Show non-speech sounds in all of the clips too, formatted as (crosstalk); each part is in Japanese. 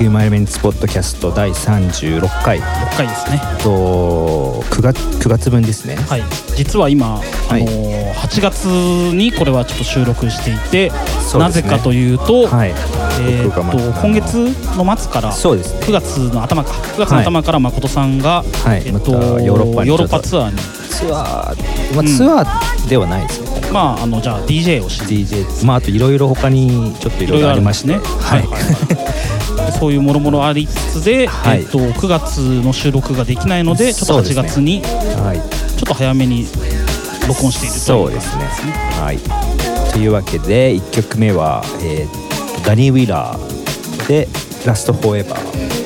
わけでヒューマンエレメンツポッドキャスト第36回。6回ですね。と 9, 月9月分ですね。はい。実は今、はい、あの8月にこれはちょっと収録していて、ね、なぜかというと、はい、えー、っと今月の末からそうです、ね、9月の頭か。9月の頭から誠さんが、はい、えっと、ヨーロッパツアーに。ツアー、まあ、ツアーではないですね、うん、まああのじゃあ DJ をし DJ まああといろいろ他にちょっといろいろありまして。ね。はい、はいそういうもろもろありつつで、はい、えっと、9月の収録ができないのでちょっと8月に、はい、ちょっと早めに録音しているというですね。はい、というわけで1曲目は、えー、ダニー・ウィラーで「ラスト・フォーエバー」。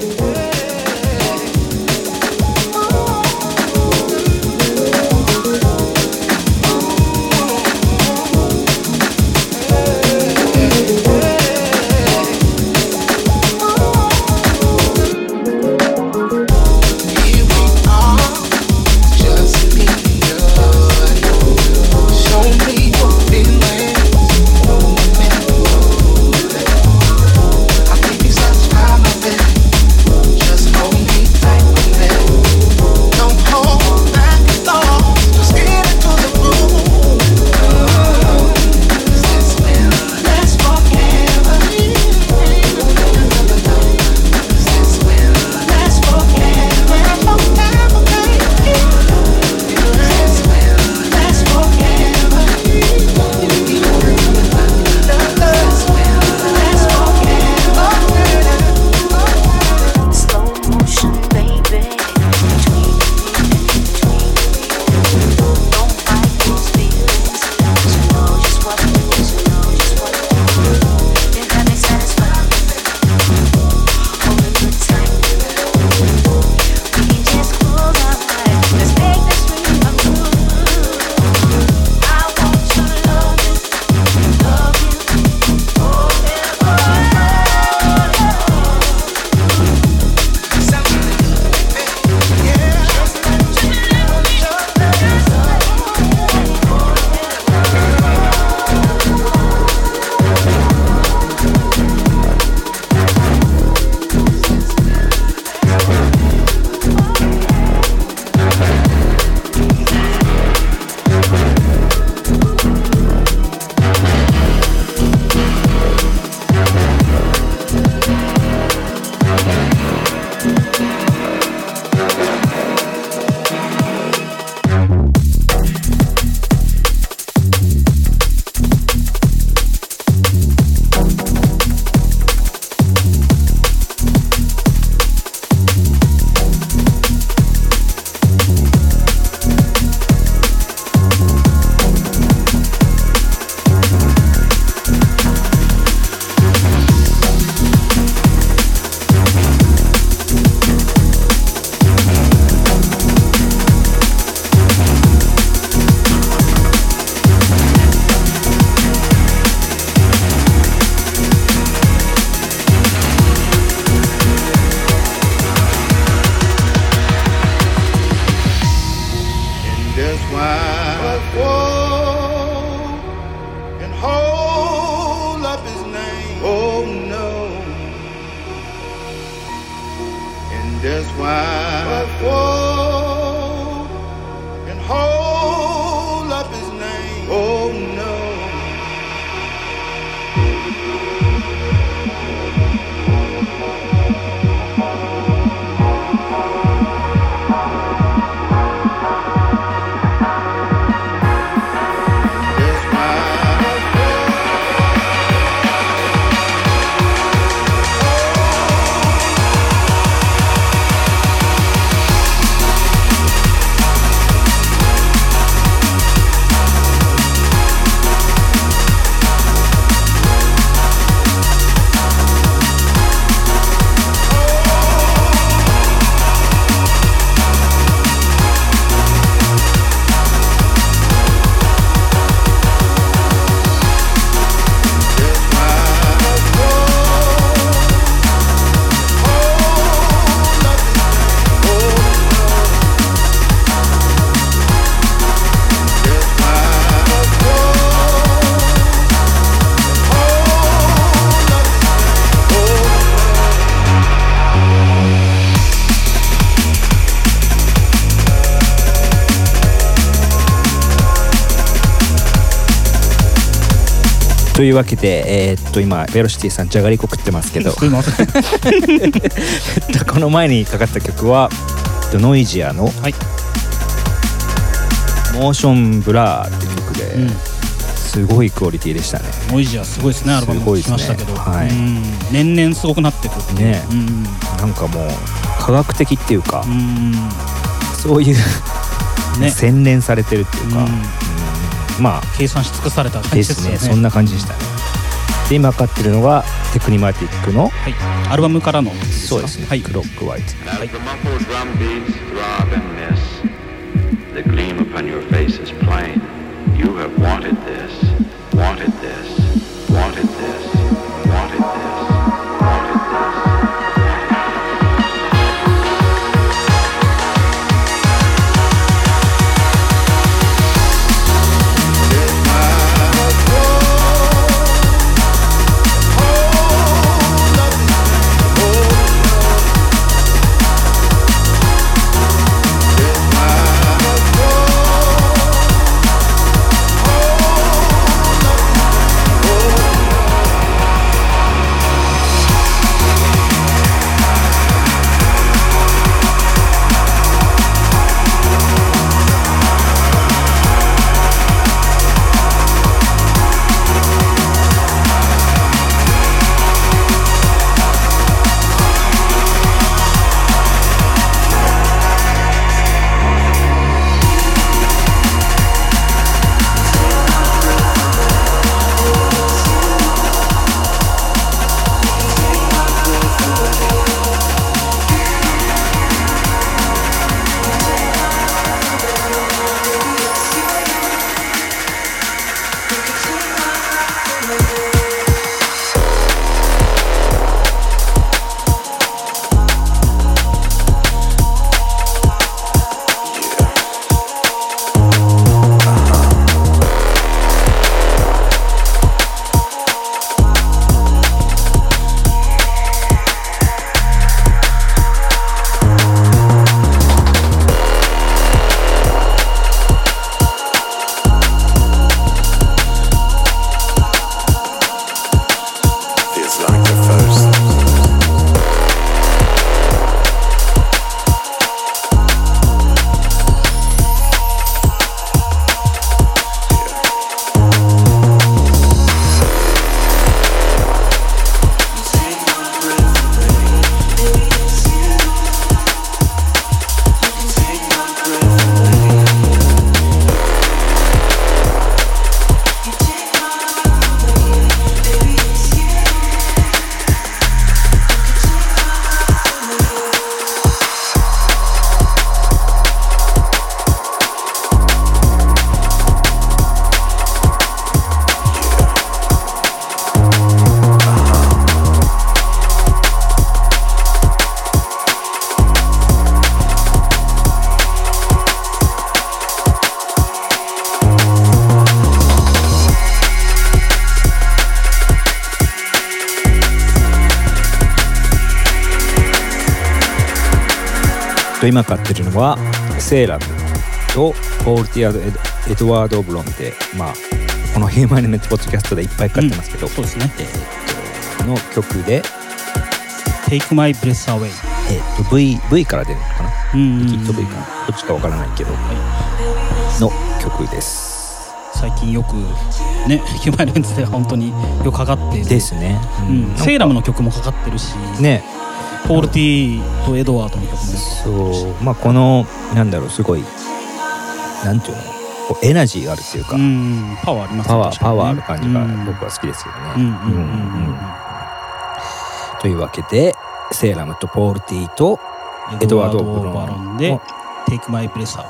いうわけで、えー、っと今 Velocity さんじゃがりこ食ってますけど。(laughs) この前にかかった曲は Noisia の、はい「Motion Blur」っていう曲で、うん、すごいクオリティでしたね。 Noisia すごいですね。アルバムも聞きましたけど、ね、はい、年々すごくなってくるね、う。ん、なんかもう科学的っていうか、うん、そういうね、洗練されてるっていうか、うん。まあ計算し尽くされた。感じですね。そんな感じでしたねで今かってるのがテクニマティックの、はい、アルバムからの。そうですね、はい、クロックワイズ、はいと今買ってるのはセーラムとポール・ティアド・エドワード・ブロンでまあこの「ヒューマンネットポッドキャスト」でいっぱい買ってますけど、うん、そうですね、えー、との曲で「Take My Breath Away」えー、と v, v から出るのかな？リキッド V か。などっちかわからないけど、はい、の曲です。最近よくねヒューマンレンズで本当によくかかってですね、うん、セーラムの曲もかかってるし。ねポール・ティーとエドワードの曲もそう。まあこのなんだろうすごいなんていうのこうエナジーがあるっていうか、うん、パワーありますねパワー、パワーある感じが僕は好きですよね。というわけでセーラムとポール・ティーとエドワード・ブロンで「Take My Breath Away」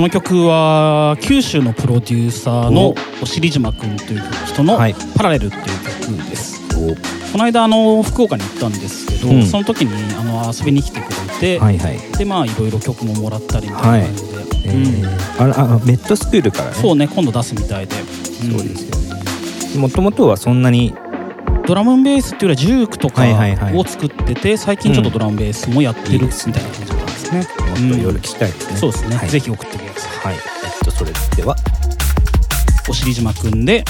この曲は九州のプロデューサーのお。しり島君という人の「パラレル」っていう曲です、はい、この間あの福岡に行ったんですけど、うん、その時にあの遊びに来てくれて、はいはい、でまあいろいろ曲ももらったりみたいな感じで、はい。えー、うん、ああメットスクールからね。そうね今度出すみたいで、そうですよね。もともとはそんなにドラムベースっていうよりはジュークとかを作ってて、最近ちょっとドラムベースもやってるみたいな感じですね。もっといろいろ聞きたいですね。そうですね。ぜひ送ってください。はい。えっとそれではお尻島くんで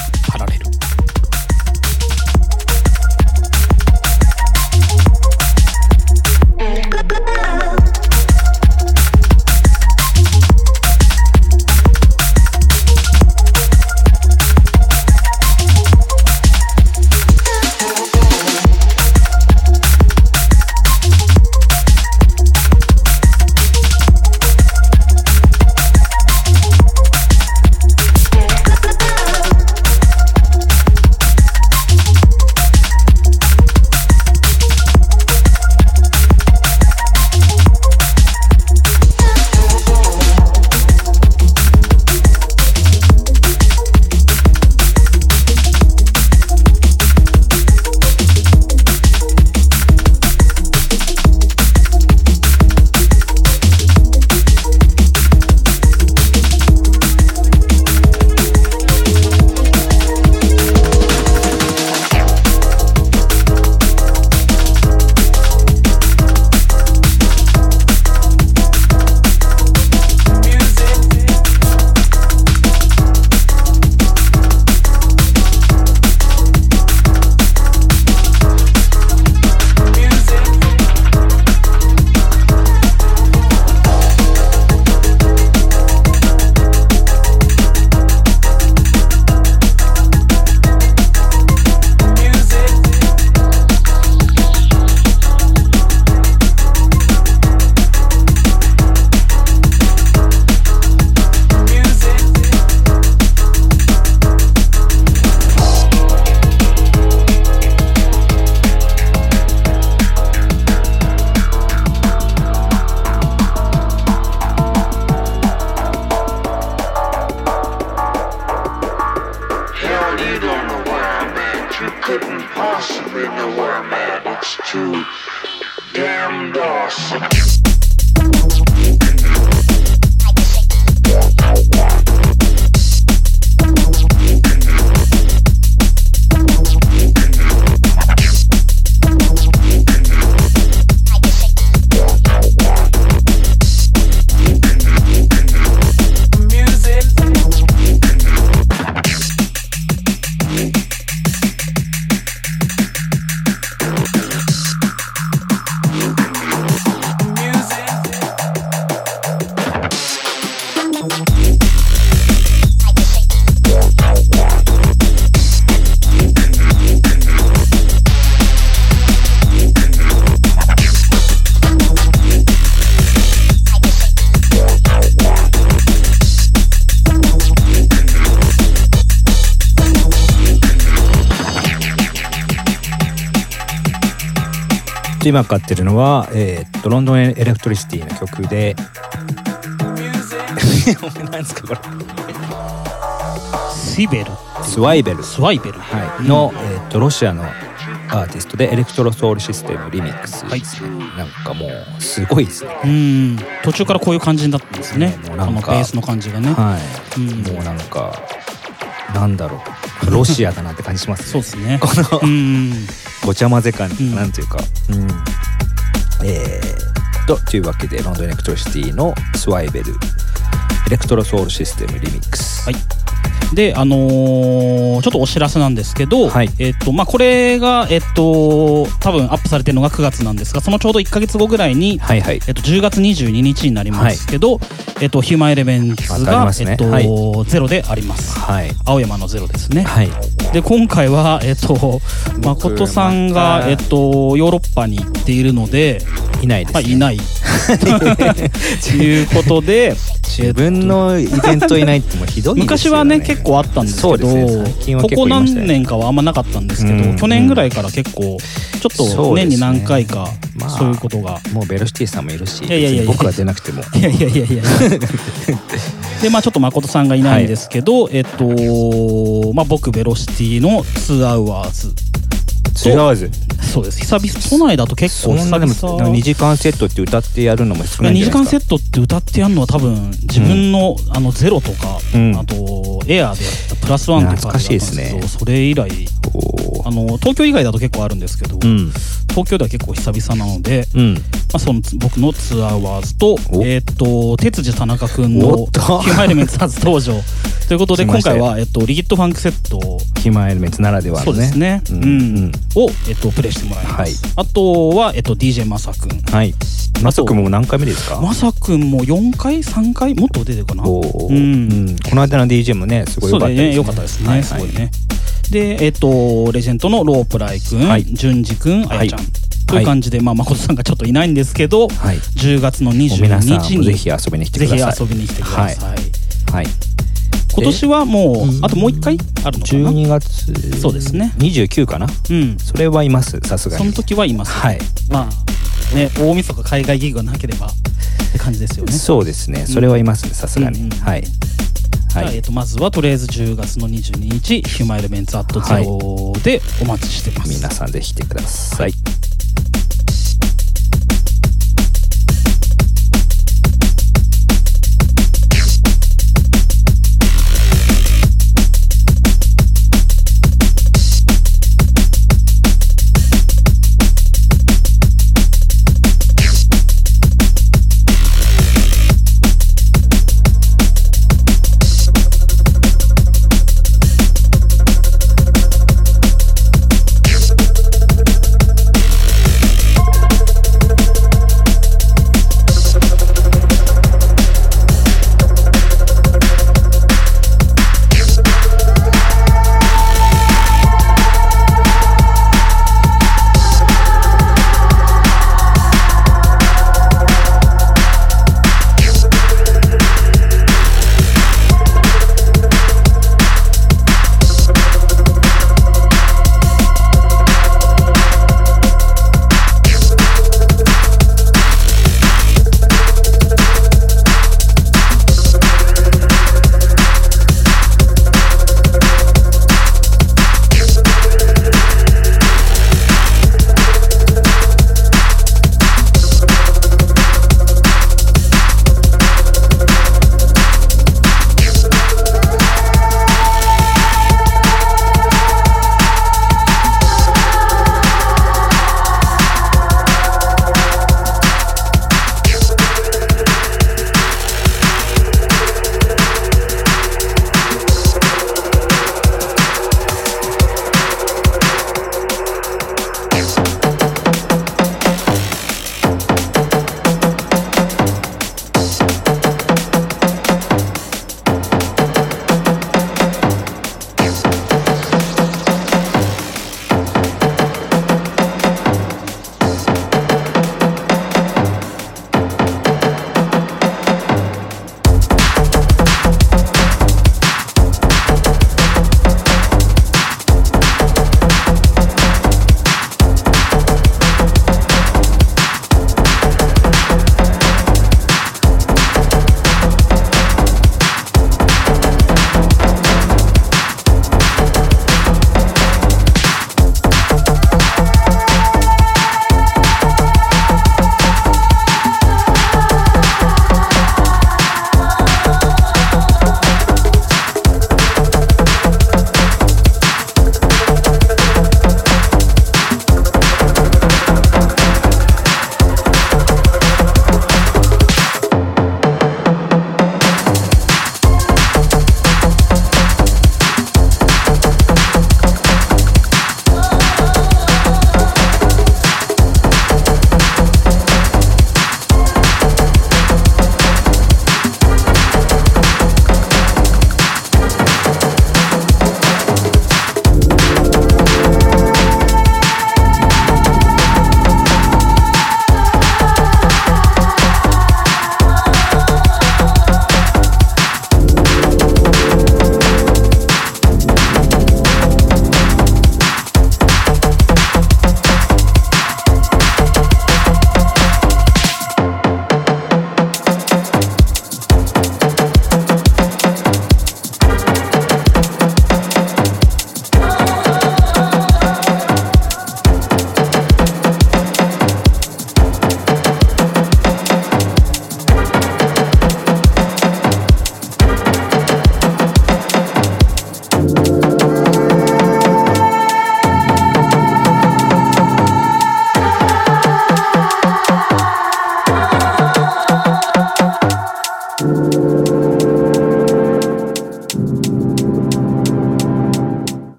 今かかってるのは、えー、っと London Elektricity の曲で何ですかこれ Swivel Swivel Swivel、はい、の、えー、っとロシアのアーティストで Electrosoul System Remix、はい、なんかもうすごいですね。うん。途中からこういう感じになったんですね。もうなんかベースの感じがね。はい、うん、もうなんかなんだろうロシアだなって感じします、ね、そうですね。このごちゃ混ぜ感、うん、なんていうか、うん、えー、とというわけで London Elektricity の Swivel Electrosoul System Remix。はいで、あのー、ちょっとお知らせなんですけど、はい、えっと、まあ、これが、えっと、多分アップされてるのが9月なんですが、そのちょうど1か月後ぐらいに、はいはい、えっと、10月22日になりますけど、はい、えっと、 Human Elements が、ね、えっと、はい、ゼロであります。はい、青山のゼロですね。はい、で、今回は、えっと、誠さんが、えっと、ヨーロッパに行っているので、いないです、ね、まあ、いない。(laughs) (laughs) ということで、自分のイベントいないってもひどい、ね、昔はね結構あったんですけど、ね、ここ何年かはあんまなかったんですけど、うん、去年ぐらいから結構ちょっと年に何回かそういうことが、もうベロシティさんもいるしいやいやいや僕が出なくても。いやいやいやいや。(laughs) でまあちょっと誠さんがいないんですけど、はい、えっとまあ僕ベロシティの2アワーズ2アワーズそうです。久々都内だと結構久々。2時間セットって歌ってやるのも少ないんじゃないですか？2時間セットって歌ってやるのは多分自分の,、あのゼロとか、あとエアーでやったプラスワンとか懐かしいですね。それ以来あの東京以外だと結構あるんですけど、東京では結構久々なので、まあ、その僕のツアーワーズと,、えっと哲司田中君のヒューマンエレメンツ初登場。(laughs) ということで今回は、えっと、リギッドファンクセット。ヒューマンエレメンツならではのね。そうですね、うんを、えっと、プレイしてもらいます、はい、あとは、えっと、DJ まさくんはい。まさくんも何回目ですか？まさくんも4回3回もっと出てるかな。お、うん、この間の DJ もねすごい良かったですね。良、かったですね、すごいねでえっとレジェンドのロープライくん、はい、淳二くんあやちゃん、という感じで、はい、まあ誠さんがちょっといないんですけど、はい、10月の22日にぜひ遊びに来てください。ぜひ遊びに来てください。はい、はい。今年はもうあともう一回あるのかな？12月そうですね。29かな？うん。それはいますさすがに。その時はいます、はい。まあね大晦日海外ギグがなければって感じですよね。そうですね。それはいますさすがに、はいはい、えー、とまずはとりあえず10月の22日ヒューマイエレメンツアットゼロでお待ちしてます、皆さんぜひ来てください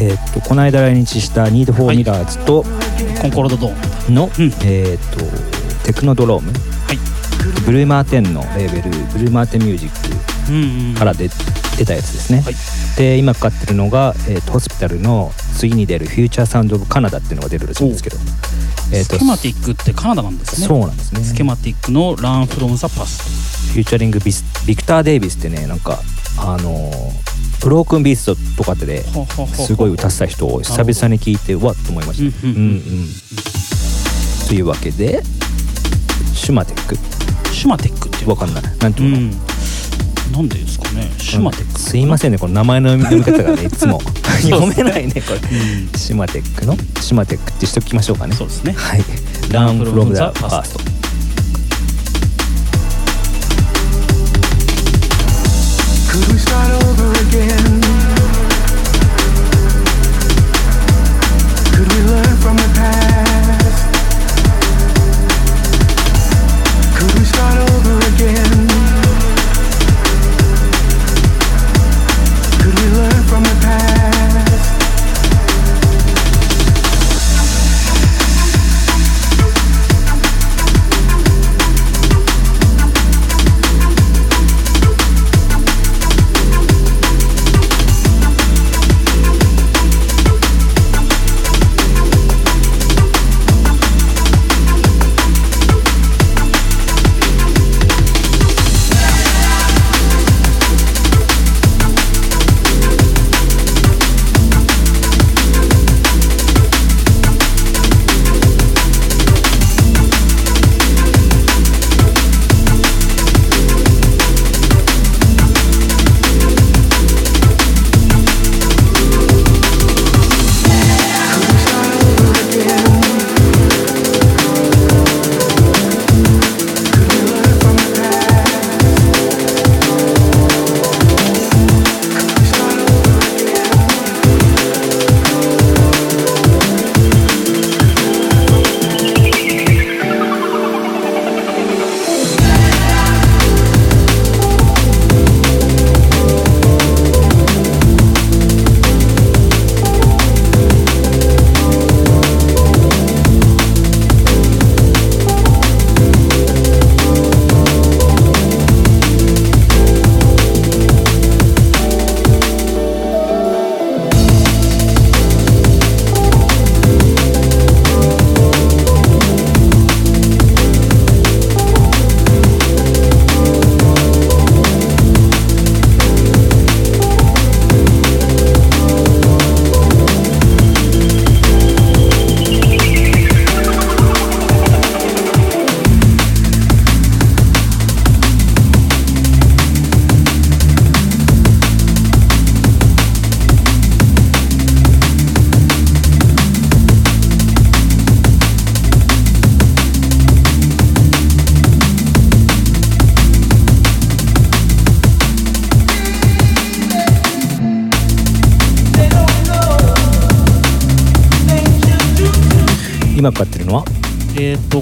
えーと、この間来日した Need For Mirrors と、 Concord Dawn の、うん、えーと、 Technodrome、はい、 Blu Mar Ten のレーベル Blu Mar Ten Music から出,、出たやつですね、はい、で今かかってるのが、えーと、 Hospital の次に出る「Future Sound of Canada」っていうのが出るらしいんですけど、えーと、 Schema tic ってカナダなんですね。そうなんですね。 Schematic の「Run From the Past」featuring ビス Victor Davies ってねなんかあのブロークンビーストとかですごい歌ってた人を久々に聞いてわっと思いました。うんうん、というわけでシュマテック。シュマテックって。わかんない。なんていうの、うん、なんでですかね。シュマテック、すいませんねこの名前の読み方がね (laughs) いつも。読めないねこれ、うん、シュマテックの？シュマテックってしときましょうかね。そうですね。はい。ランフロムザファースト Could we start over again?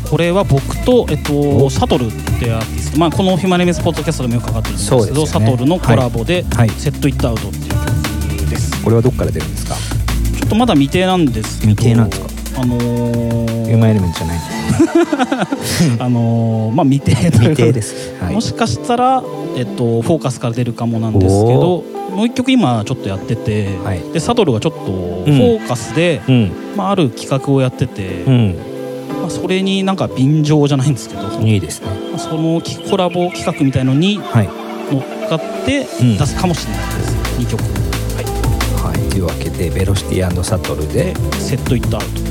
と、これは僕と、えっと、サトルってアーティスト、まあ、このヒマネメスポッドキャストでもよくかかってるんですけど、ね、サトルのコラボで「はい、セット・イット・アウト」っていう曲です。これはどっから出るんですか？ちょっとまだ未定なんですけど未定なんですか？あのー、ユーマエレメントじゃない。(laughs) あのー、まあ未定未定です、はい、もしかしたら、えっと、フォーカスから出るかもなんですけどもう一曲今ちょっとやってて、はい、でサトルがちょっとフォーカスで、うん、まあ、ある企画をやってて、うん、まあ、それになんか便乗じゃないんですけど。いいですね、まあ、そのコラボ企画みたいのに乗っかって出すかもしれないです、うん、2曲、はい、はい、というわけで「ベロシティサトルで」で「セット・イット・アウト」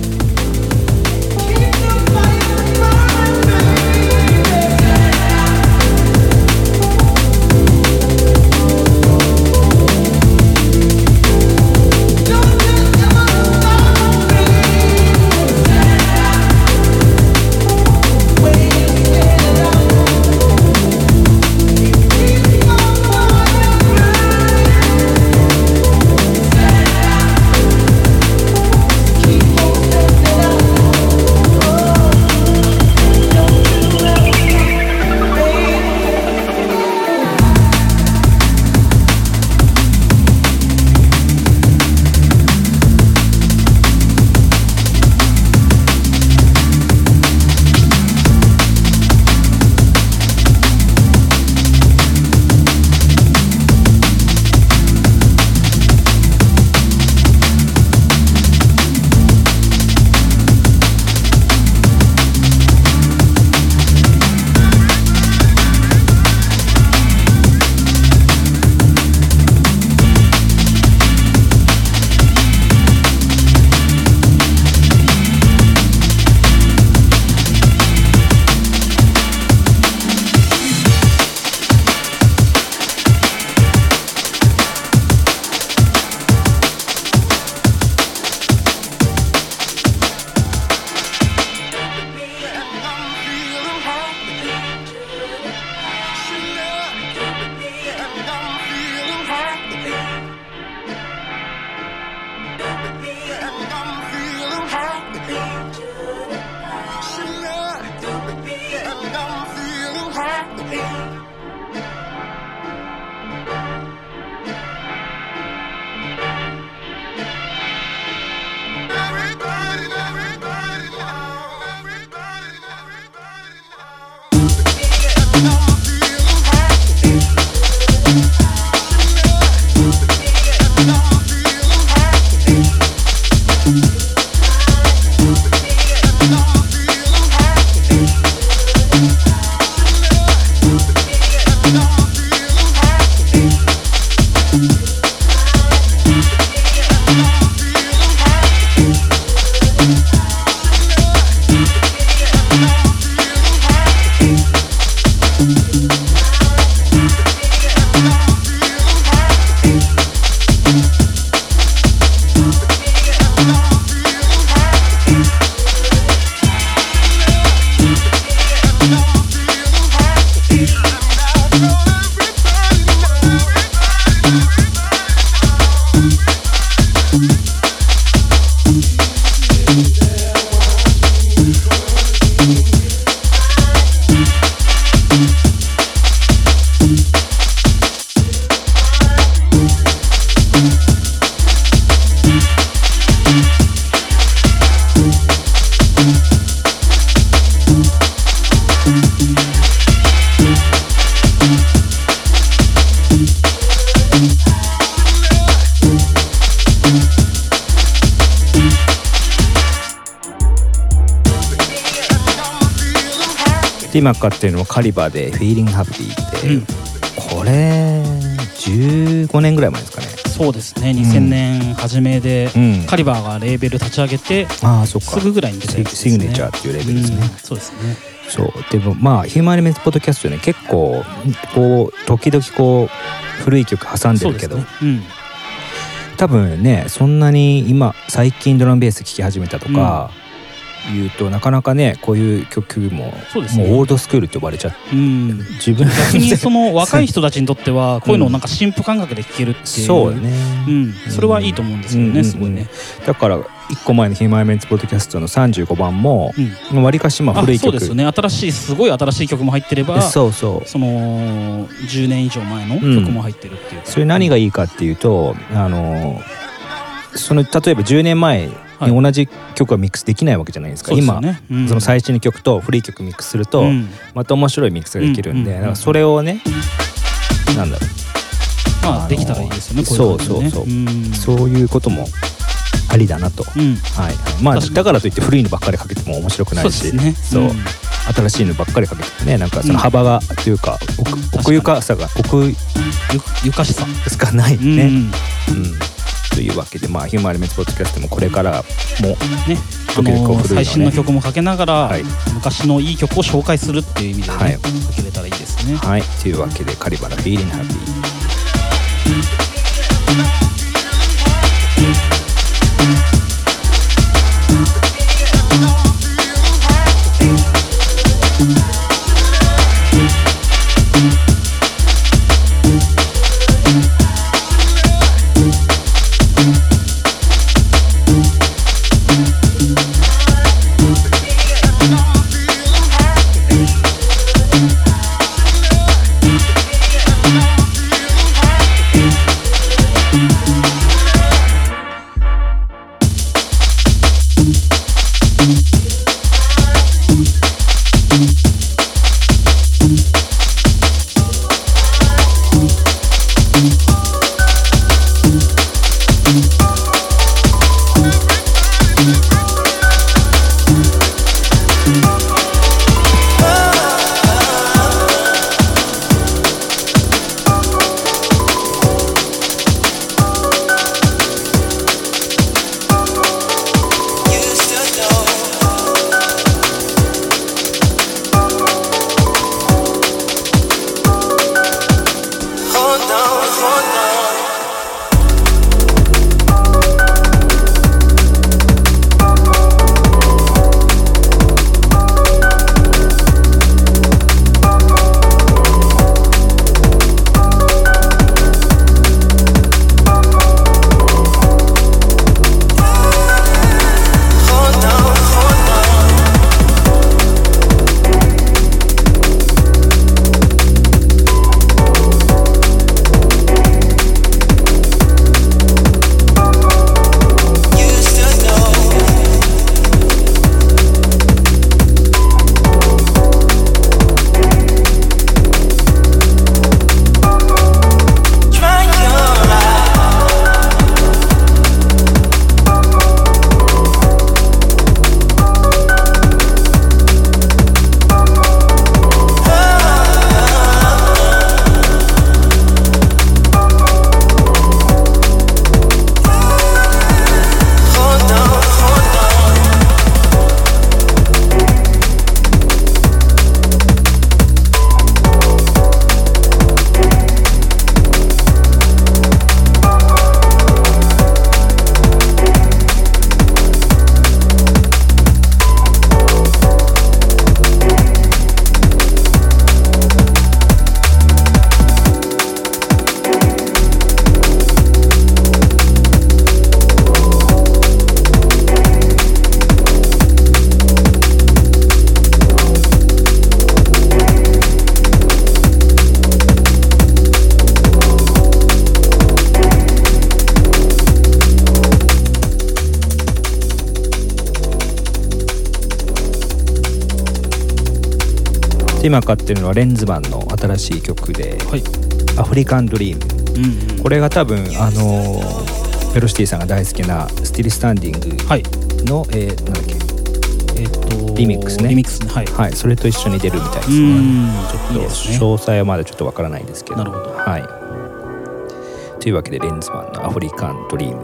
で今かっていうのはカリバーで「Feeling Happy で」う。ん、これ15年ぐらい前ですかね。そうですね。2000年初めで、うん、カリバーがレーベル立ち上げて、あそっか。すぐぐらいに出て、ね、シグネチャーっていうレーベルですね、そうですね。そう。でもまあヒューマンエレメンツポッドキャストね結構こう時々こう古い曲挟んでるけど、ね。うん、多分ねそんなに今最近ドラムベース聴き始めたとか、言うとなかなかねこういう曲もそうです、ね、もうオールドスクールって呼ばれちゃって、うん、自分逆にその若い人たちにとってはこういうのをなんか新婦感覚で聴けるっていう、そうね、うん、それはいいと思うんですよね、すごいね。だから1個前の「ヒーマイメンツポッドキャスト」の35番もわり、かしまあ古い曲。そうですよね。新しいすごい新しい曲も入ってればそうそう。その10年以上前の曲も入ってるっていう、それ何がいいかっていうとあのその例えば10年前に同じ曲はミックスできないわけじゃないですか、はい、今、ね。うん、その最新の曲と古い曲ミックスすると、また面白いミックスができるんで、だからそれをねなんだろう。まあできたらいいですよねそうそうそう、そういうこともありだなと、はい。まあだからといって古いのばっかりかけても面白くないし。そう、新しいのばっかりかけてねなんかその幅が、というか奥ゆかさが奥ゆかしさ。しかないね、うんというわけで、まあ、ヒューマンエレメンツポッドキャストもこれからもねあの最新の曲もかけながら、はい、昔のいい曲を紹介するっていう意味でね、はい、かけれたらいいですね。はいというわけでカリバラフィーリングハッピー。今買ってるのはレンズマンの新しい曲で「はい、アフリカンドリーム」うんうん、これが多分あのメロシティさんが大好きな「スティルスタンディングの」はい、えー、なんだっけ？えー、っとリミックスね。リミックスね。はい、はい、それと一緒に出るみたいです。ねちょっと詳細はまだちょっとわからないですけど。なるほど。はい。というわけでレンズマンの「アフリカンドリーム」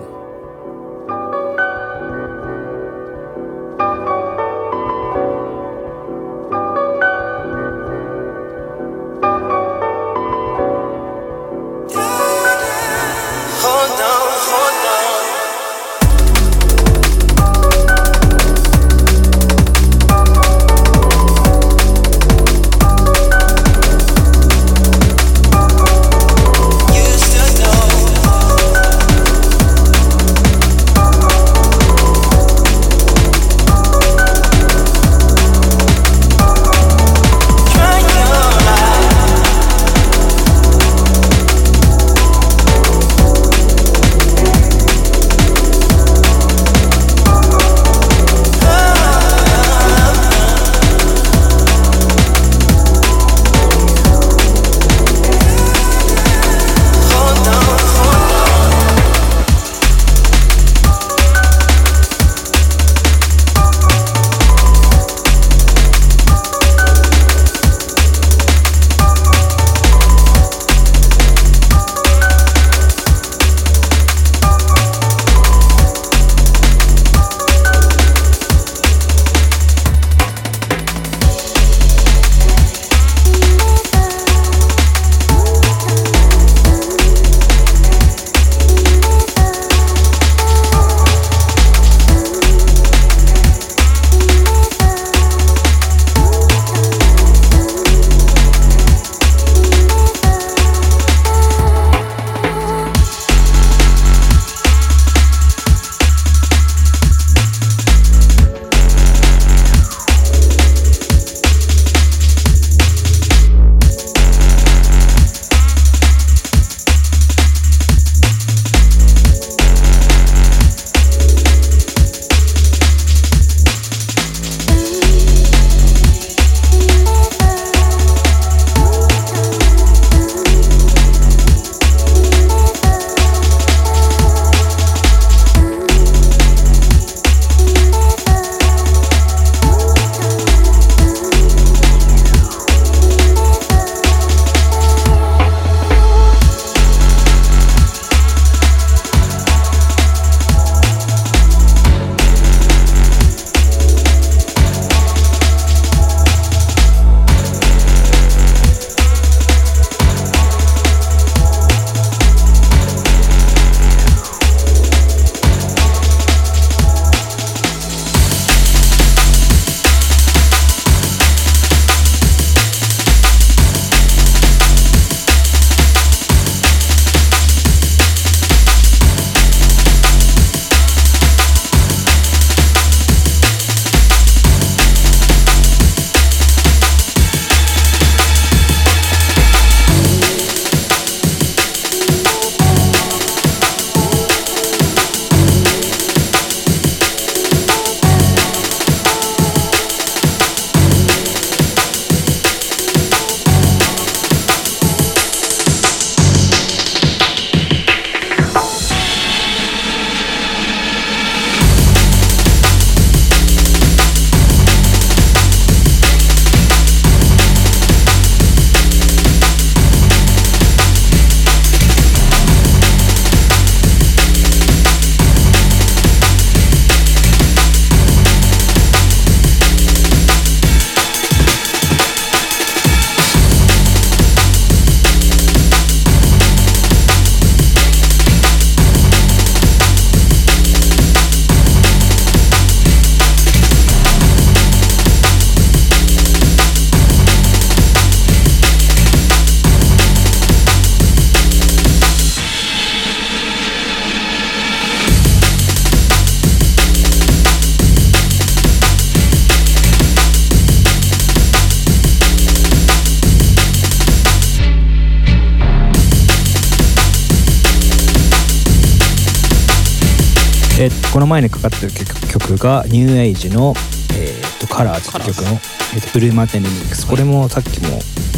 この前にかかってる曲が Nuage の「えーと、 Colours って曲の、えーと、 Blu Mar Ten Remix これもさっきも、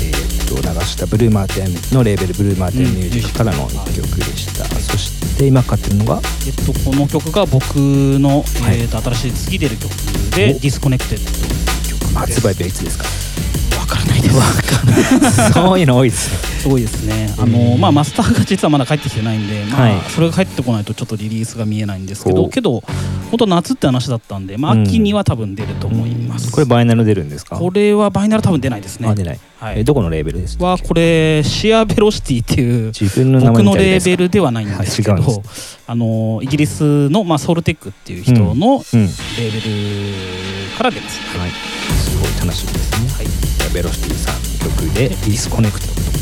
えーと、流した Blu Mar Ten のレーベル Blu Mar Ten Music からの1曲でした、そしてで今かかってるのが？えっとこの曲が僕の、はい、えー、と新しい次出る曲で「Disconnected」曲発売日はいつですか？わからないです。そういうの多いですね。すごいですね。あのまあマスターが実はまだ帰ってきてないんで、まあそれが帰ってこないとちょっとリリースが見えないんですけど、けど本当夏って話だったんで、まあ秋には多分出ると思います。これ vinyl 出るんですか？これは vinyl 多分出ないですね。出ない。はい。どこのレーベルですはこれ Sheer Velocity っていう自分の僕のレーベルではないんですけど、あのイギリスのまあ Soultec っていう人のレーベルから出ます。はい。すごい楽しみですね。はい。 Velocity さんの曲で「Disconnect」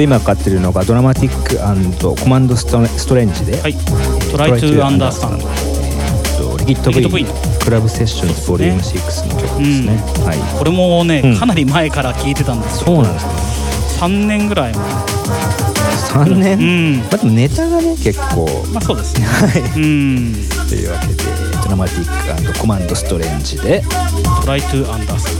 と今かかってるのがドラマティックコマンドストストレンジで、はい、トライトゥアンダースタンド。リキッド V クラブセッションズボリューム6の曲ですね、うん、はい、これもね、うん、かなり前から聴いてたんですそうなんですね3年ぐらい前。3年、うん、まあ、でもネタがね結構。まあそうですね。はい、うん、というわけでドラマティックコマンドストレンジで「Try to Understand」1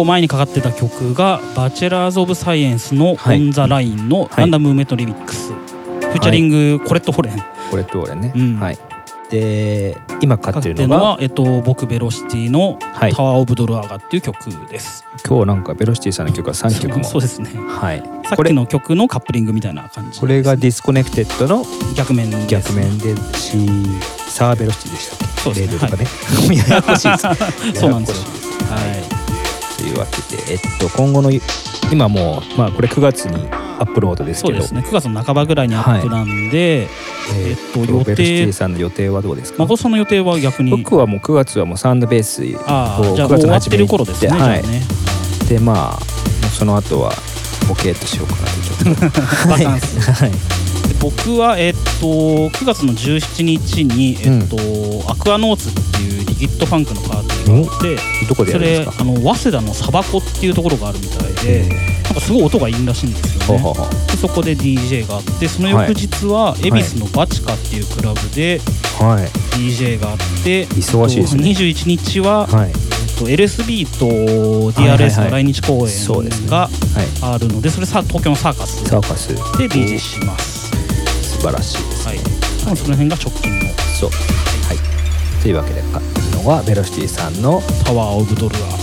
個前にかかってた曲が「Bachelors of Science」の「On the Line」の「Random Movement Remix」featuring Colette Warren、Colette Warren ね、うん、はい。で今かかってるのは、えっと、僕 Velocity の「Tower of Druaga」っていう曲です、はい、今日なんか Velocity さんの曲は3曲も。そうですね。はい。さっきの曲のカップリングみたいな感じ、ね、これが Disconnected の逆面です、ね、逆面でし Sheer Velocity でしたっけ？そうですね。とかね、はい、(laughs) ややこしいです。(laughs) そうなんですはいというわけで、えっと、今後の今もう、まあ、これ9月にアップロードですけど。そうですね。9月の半ばぐらいにアップなんで、はい、えっと予定さんの予定はどうですか？孫さんの予定は？逆に僕はもう9月はもうサンドベースを9月の初めに終わってる頃ですね,、はい、ねでまあその後はボケっとしようかなとちょっと。(laughs) バカンス。はい僕は、えっと9月の17日に、えっと、うん、アクアノーツっていうリキッドファンクのパーティーがあってどこでそれあの早稲田のサバコっていうところがあるみたいで、なんかすごい音がいいらしいんですよね。でそこで DJ があってその翌日は恵比寿のバチカっていうクラブで DJ があって、忙しいですね。21日は、はい。と LSB と DRS の来日公演があるのでそれさ東京のサーカス。で DJ します素晴らしいです、ね、はい、その辺が直近のそう。はい。というわけで買ったのはベロシティさんの「パワー・オブ・ドルアー」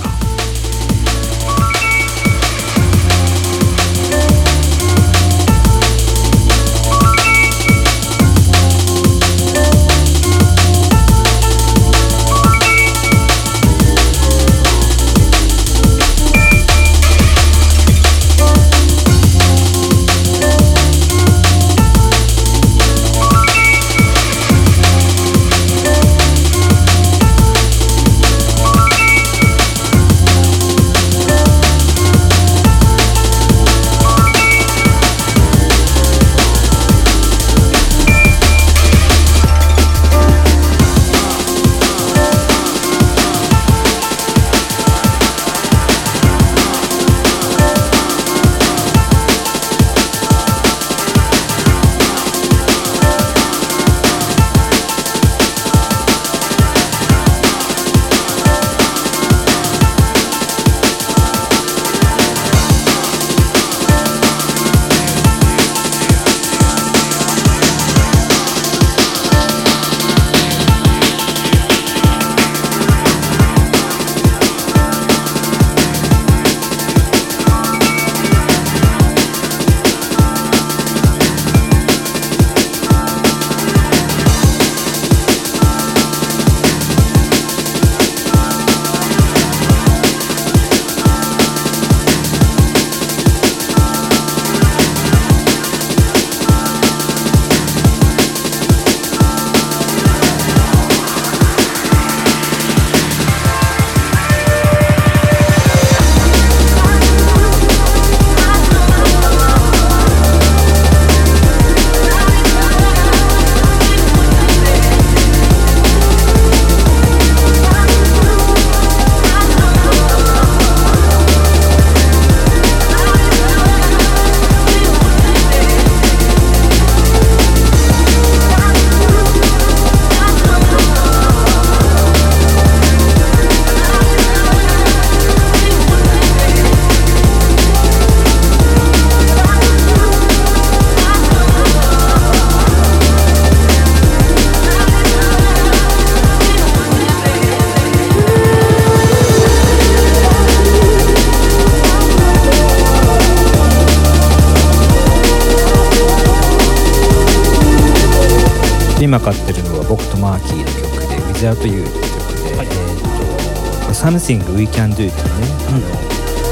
で「Without You」って曲で、はい、えーと「Something We Can Do」っていうね、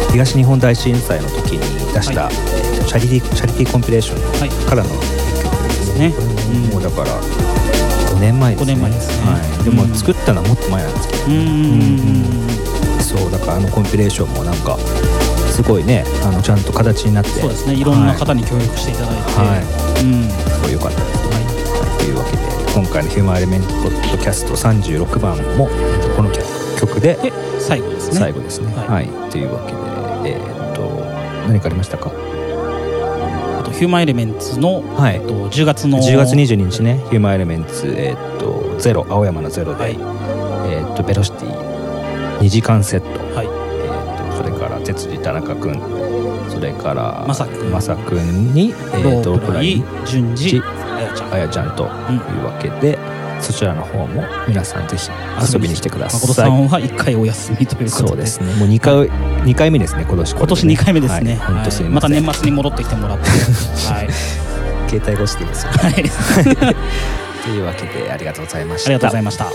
うん、東日本大震災の時に出した、はい、えーと、チャリティチャリティーコンピレーションからの曲ですね。はい、もうだから5年前ですね。5年前ですね。はい、でも作ったのはもっと前なんですけど、うん、そうだからあのコンピレーションもなんかすごいねあのちゃんと形になって。そうですね。いろんな方に協力していただいて、はい、うん、すごい良かったです今回の「ヒューマンエレメント」ポッドキャスト36番もこの曲で最後ですね。最後ですね。はい、というわけでえー、っと何かありましたか？ヒューマンエレメンツの、はい、えっと、10月の10月22日ね。ヒューマンエレメンツえー、っとゼロ青山のゼロで、はい、えー、っとベロシティ2時間セット、はい。えー、っと辻田中君。それからまさくんに、えー、とロープライ順次あやちゃんというわけで、うん、そちらの方も皆さんぜひ遊びに来てください。誠さんは1回お休みということで。そうですね。もう2回、はい、2回目ですね今年今年。2回目ですね、はい、また年末に戻ってきてもらって。(laughs) はい。携帯越しでいいです。よ、はい。(laughs) というわけでありがとうございました。ありがとうございました